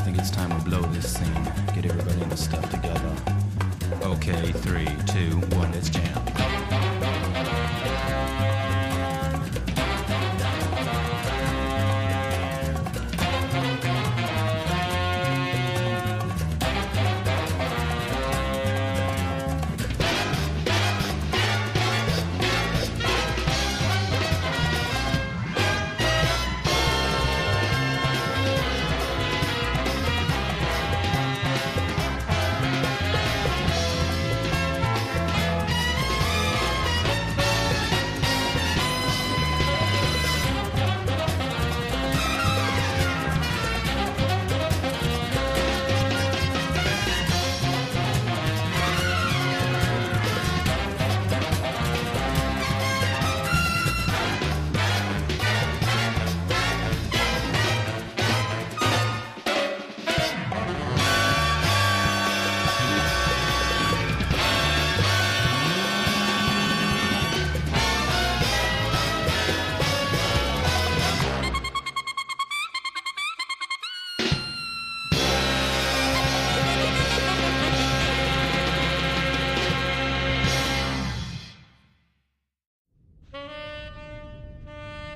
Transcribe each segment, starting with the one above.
I think it's time we blow this scene. Get everybody in the stuff together. Okay, three, two, one, let's jam.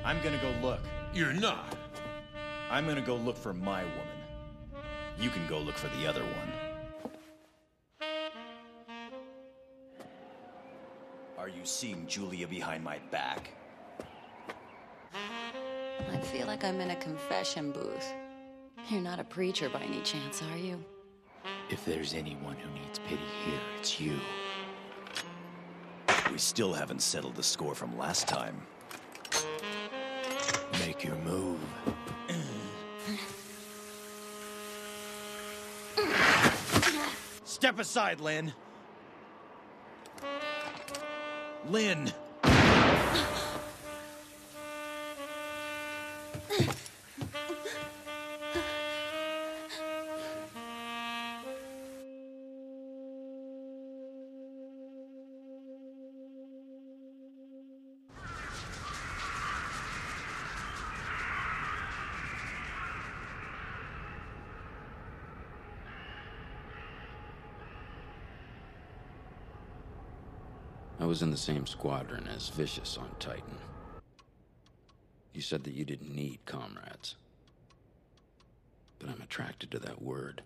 I'm gonna go look. You're not. I'm gonna go look for my woman. You can go look for the other one. Are you seeing Julia behind my back? I feel like I'm in a confession booth. You're not a preacher by any chance, are you? If there's anyone who needs pity here, it's you. We still haven't settled the score from last time. Make your move. Step aside, Lin. Lin. Was in the same squadron as Vicious on Titan. You said that you didn't need comrades. But I'm attracted to that word.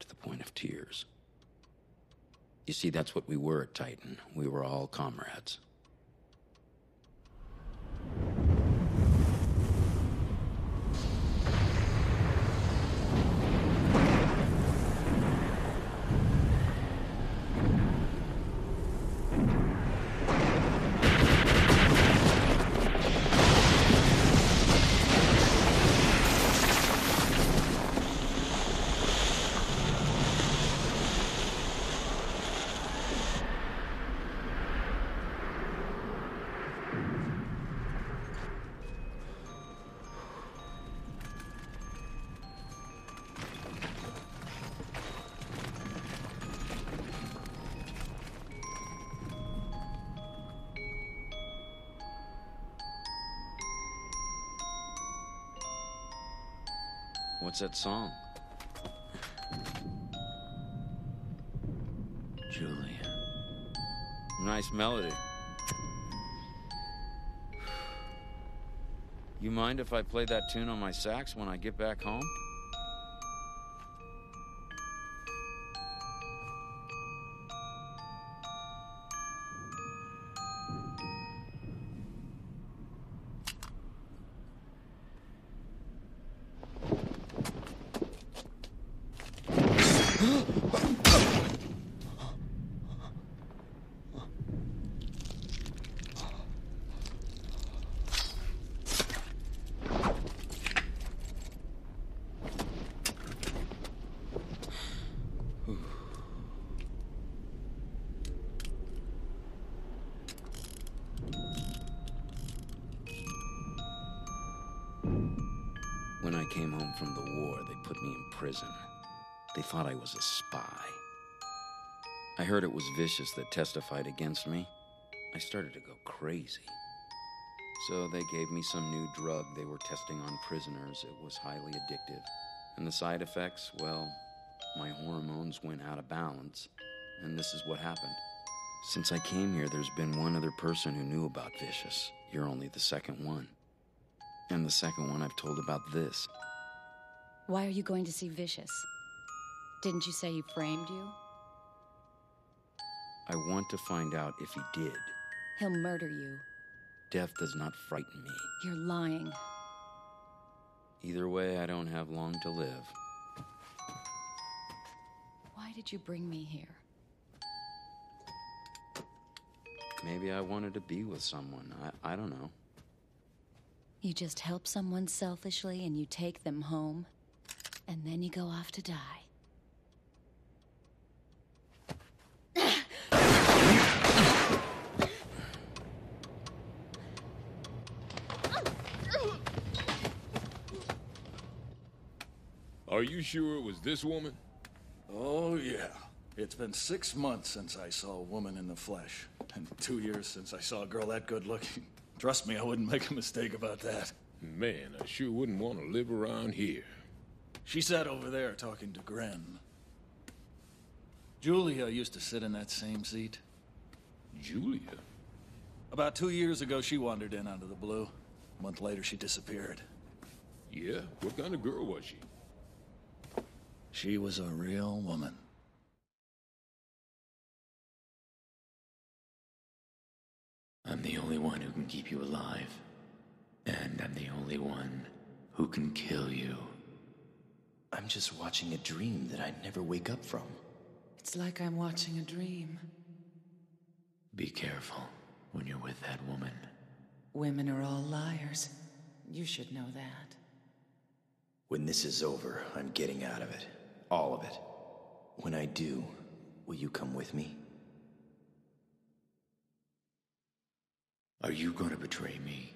To the point of tears. You see, that's what we were at Titan. We were all comrades. What's that song? Julia. Nice melody. You mind if I play that tune on my sax when I get back home? Came home from the war, they put me in prison. They thought I was a spy. I heard it was Vicious that testified against me. I started to go crazy. So they gave me some new drug they were testing on prisoners. It was highly addictive. And the side effects, well, my hormones went out of balance. And this is what happened. Since I came here, there's been one other person who knew about Vicious. You're only the second one. And the second one I've told about this. Why are you going to see Vicious? Didn't you say he framed you? I want to find out if he did. He'll murder you. Death does not frighten me. You're lying. Either way, I don't have long to live. Why did you bring me here? Maybe I wanted to be with someone. I, I don't know. You just help someone selfishly and you take them home, and then you go off to die. Are you sure it was this woman? Oh, yeah. It's been six months since I saw a woman in the flesh, and two years since I saw a girl that good looking. Trust me, I wouldn't make a mistake about that. Man, I sure wouldn't want to live around here. She sat over there talking to Gren. Julia used to sit in that same seat. Julia? About two years ago, she wandered in out of the blue. A month later, she disappeared. Yeah? What kind of girl was she? She was a real woman. I'm the only one who can keep you alive. And I'm the only one who can kill you. I'm just watching a dream that I'd never wake up from. It's like I'm watching a dream. Be careful when you're with that woman. Women are all liars. You should know that. When this is over, I'm getting out of it. All of it. When I do, will you come with me? Are you gonna betray me?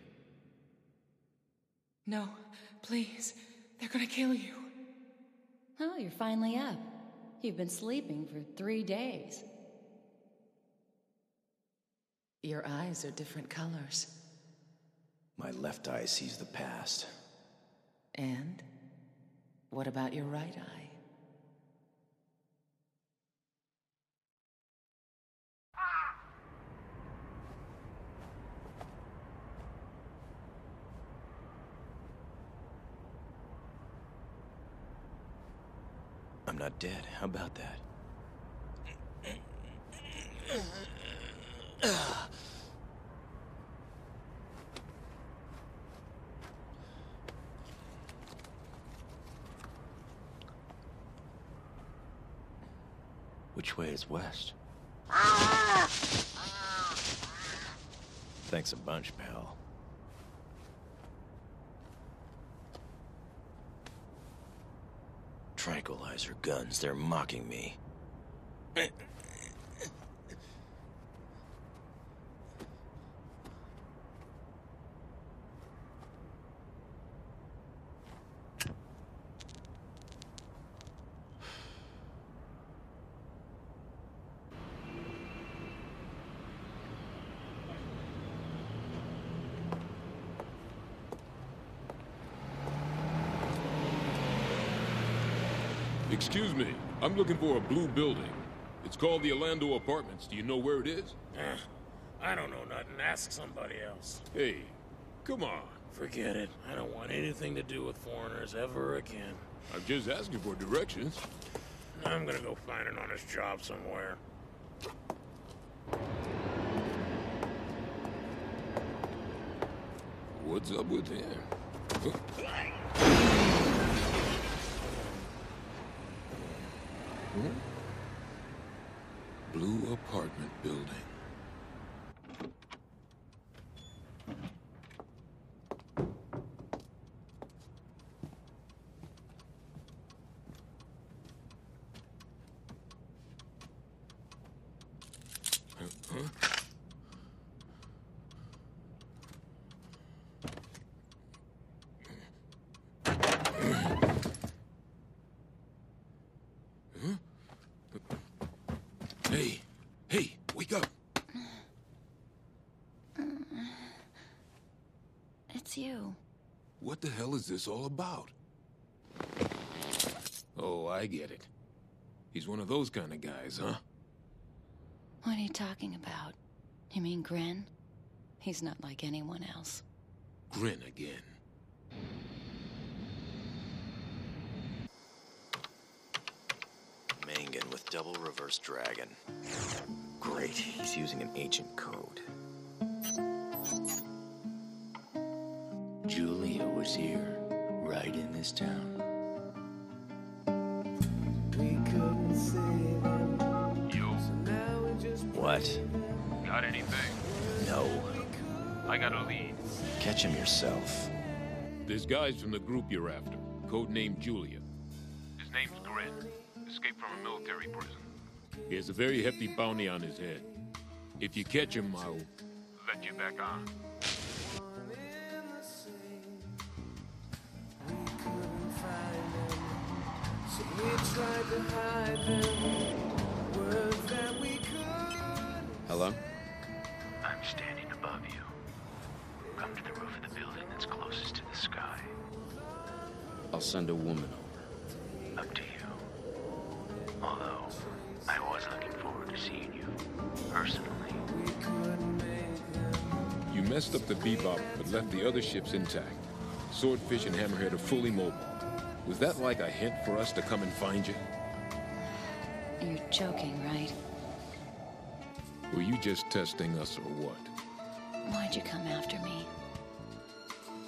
No, please. They're gonna kill you. Oh, you're finally up. You've been sleeping for three days. Your eyes are different colors. My left eye sees the past. And? What about your right eye? I'm not dead. How about that? Which way is west? Ah! Thanks a bunch, pal. Tranquilizer guns, they're mocking me. Eh, Excuse me. I'm looking for a blue building. It's called the Orlando Apartments. Do you know where it is? Eh, I don't know nothing. Ask somebody else. Hey, come on. Forget it. I don't want anything to do with foreigners ever again. I'm just asking for directions. I'm gonna go find an honest job somewhere. What's up with him? Huh? Blue apartment building. Huh? That's you. What the hell is this all about? Oh, I get it. He's one of those kind of guys, huh? What are you talking about? You mean Gren? He's not like anyone else. Gren again. Mangan with double reverse dragon. Great, he's using an ancient code. This town. What? Got anything? No. I got a lead. Catch him yourself. There's guys from the group you're after, codenamed Julia. His name's Gren. Escaped from a military prison. He has a very hefty bounty on his head. If you catch him, I'll let you back on. Hello? I'm standing above you. Come to the roof of the building that's closest to the sky. I'll send a woman over. Up to you. Although, I was looking forward to seeing you, personally. You messed up the Bebop, but left the other ships intact. Swordfish and Hammerhead are fully mobile. Was that like a hint for us to come and find you? You're joking, right? Were you just testing us or what? Why'd you come after me?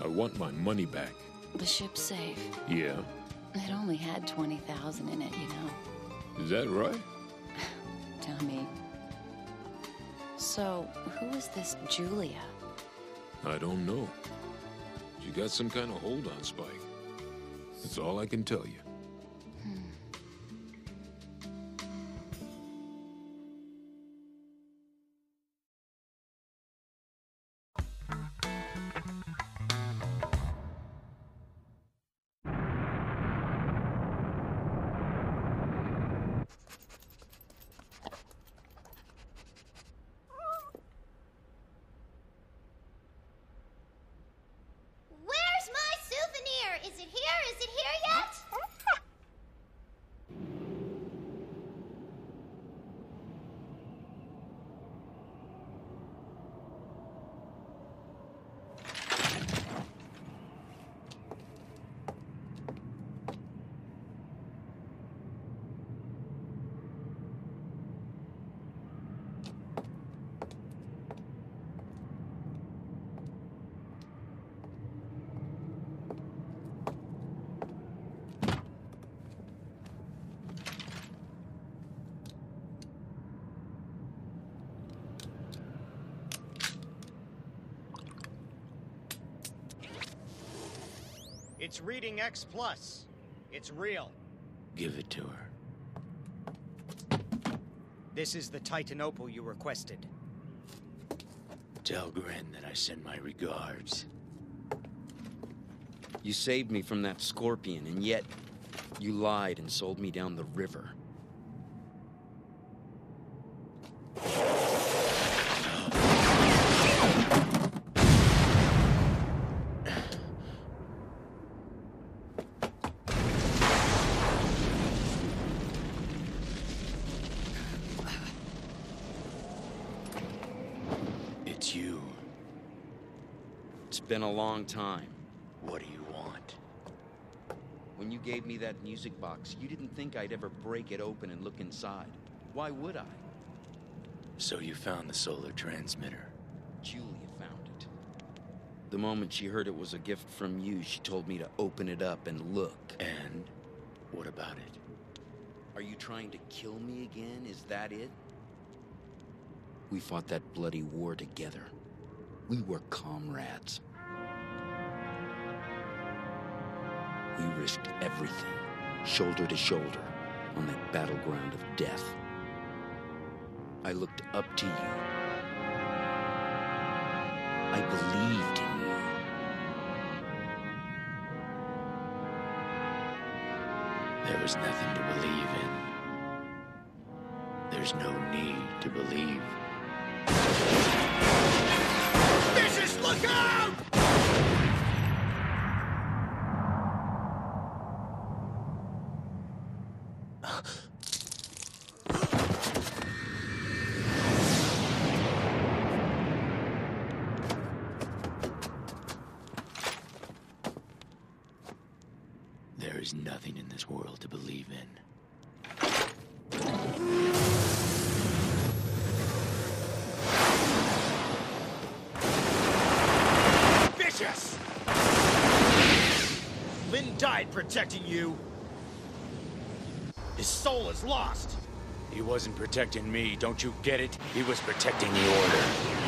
I want my money back. The ship's safe. Yeah. It only had 20,000 in it, you know. Is that right? Tell me. So, who is this Julia? I don't know. She got some kind of hold on Spike. That's all I can tell you. Where's It's reading X plus. It's real. Give it to her. This is the Titan Opal you requested. Tell Gren that I send my regards. You saved me from that scorpion, and yet you lied and sold me down the river. It's you. It's been a long time. What do you want? When you gave me that music box, you didn't think I'd ever break it open and look inside. Why would I? So you found the solar transmitter. Julia found it. The moment she heard it was a gift from you, she told me to open it up and look. And what about it? Are you trying to kill me again? Is that it? We fought that bloody war together. We were comrades. We risked everything, shoulder to shoulder, on that battleground of death. I looked up to you. I believed in you. There was nothing to believe in. There's no need to believe. Look out! Protecting you. His soul is lost. He wasn't protecting me, don't you get it? He was protecting the Order.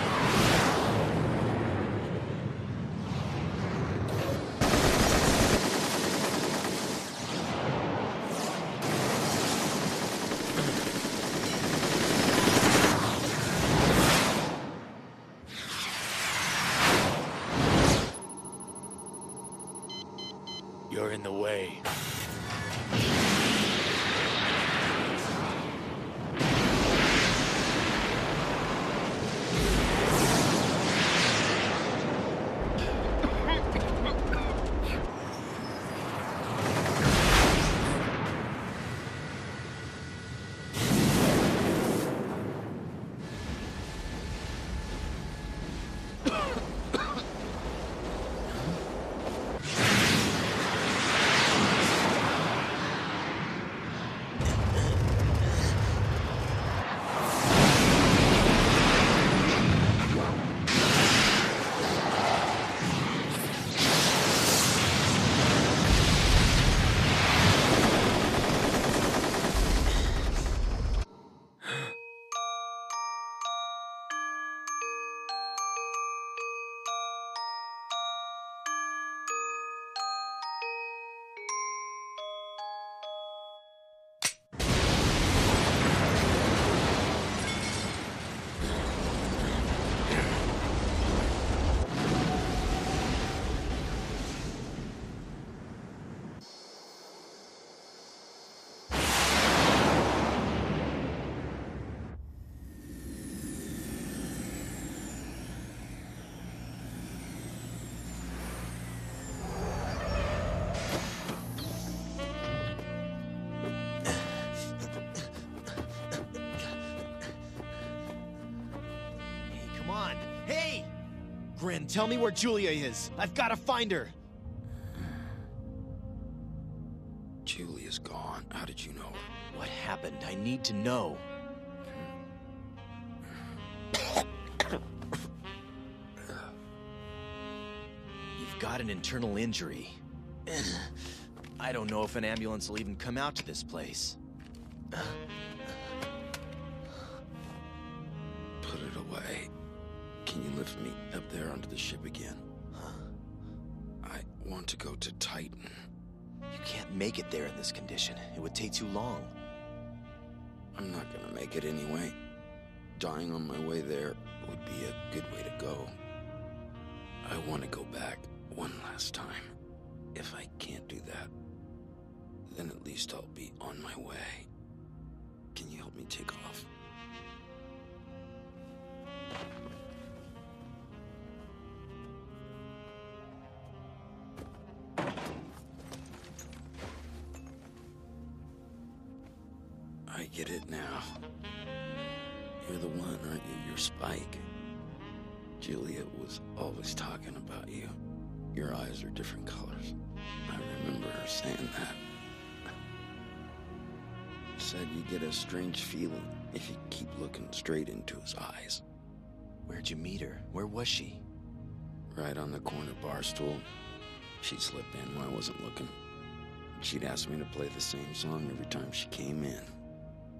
On. Hey! Gren, tell me where Julia is. I've got to find her. Julia's gone. How did you know? What happened? I need to know. You've got an internal injury. I don't know if an ambulance will even come out to this place. Lift me up there onto the ship again? Huh? I want to go to Titan. You can't make it there in this condition. It would take too long. I'm not gonna make it anyway. Dying on my way there would be a good way to go. I want to go back one last time. If I can't do that, then at least I'll be on my way. Can you help me take off? You're the one, aren't you? You're Spike. Juliet was always talking about you. Your eyes are different colors. I remember her saying that. Said you get a strange feeling if you keep looking straight into his eyes. Where'd you meet her? Where was she? Right on the corner bar stool. She'd slip in when I wasn't looking. She'd ask me to play the same song every time she came in.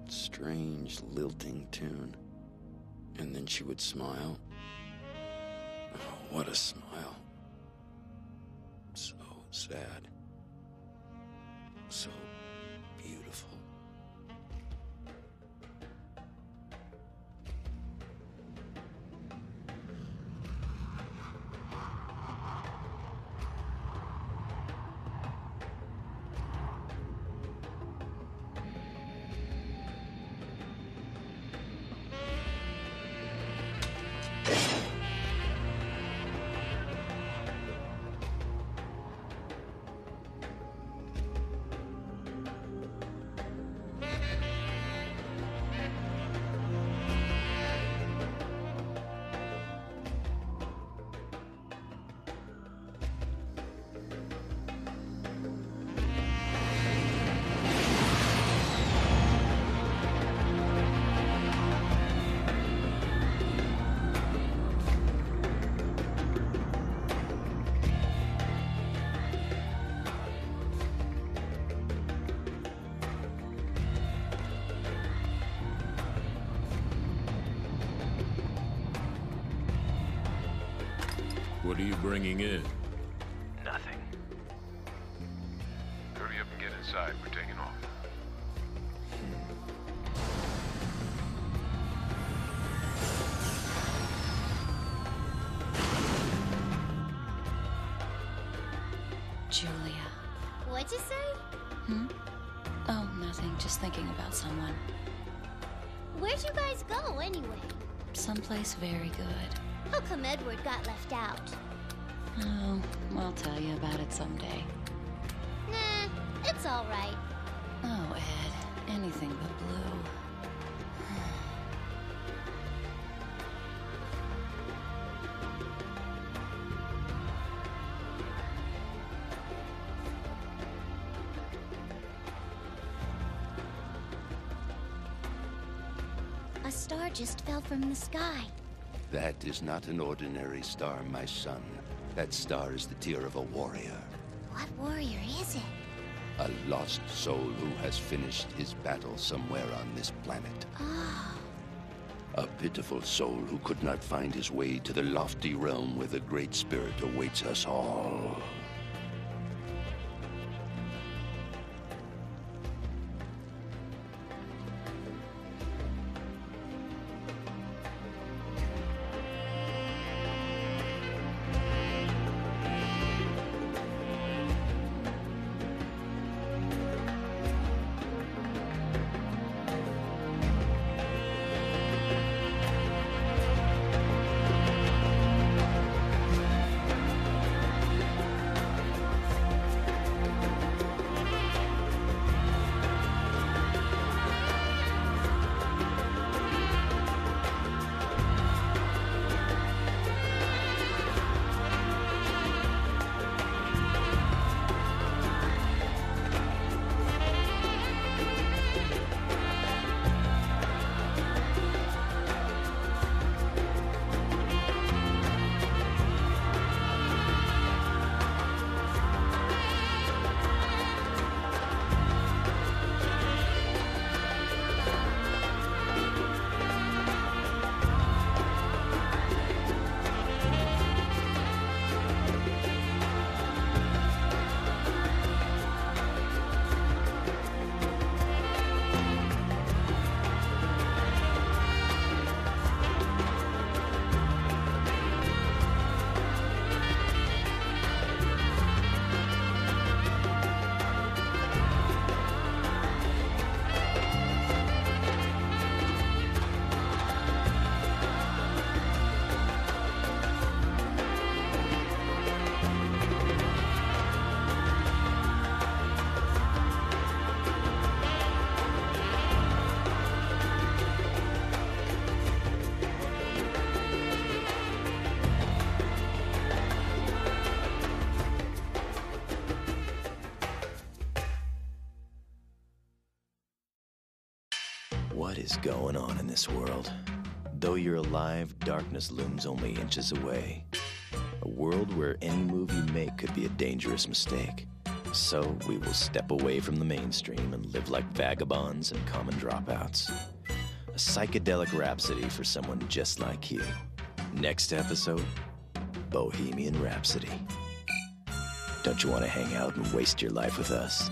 Strange, lilting tune. And then she would smile. Oh, what a smile. So sad. So bringing in? Nothing. Hurry up and get inside. We're taking off. Julia. What'd you say? Hmm? Oh, nothing. Just thinking about someone. Where'd you guys go, anyway? Someplace very good. How come Edward got left out? Oh, I'll tell you about it someday. Nah, it's alright. Oh, Ed. Anything but blue. A star just fell from the sky. That is not an ordinary star, my son. That star is the tear of a warrior. What warrior is it? A lost soul who has finished his battle somewhere on this planet. Oh, A pitiful soul who could not find his way to the lofty realm where the Great Spirit awaits us all. What is going on in this world? Though you're alive, darkness looms only inches away. A world where any move you make could be a dangerous mistake. So we will step away from the mainstream and live like vagabonds and common dropouts. A psychedelic rhapsody for someone just like you. Next episode Bohemian Rhapsody. Don't you want to hang out and waste your life with us?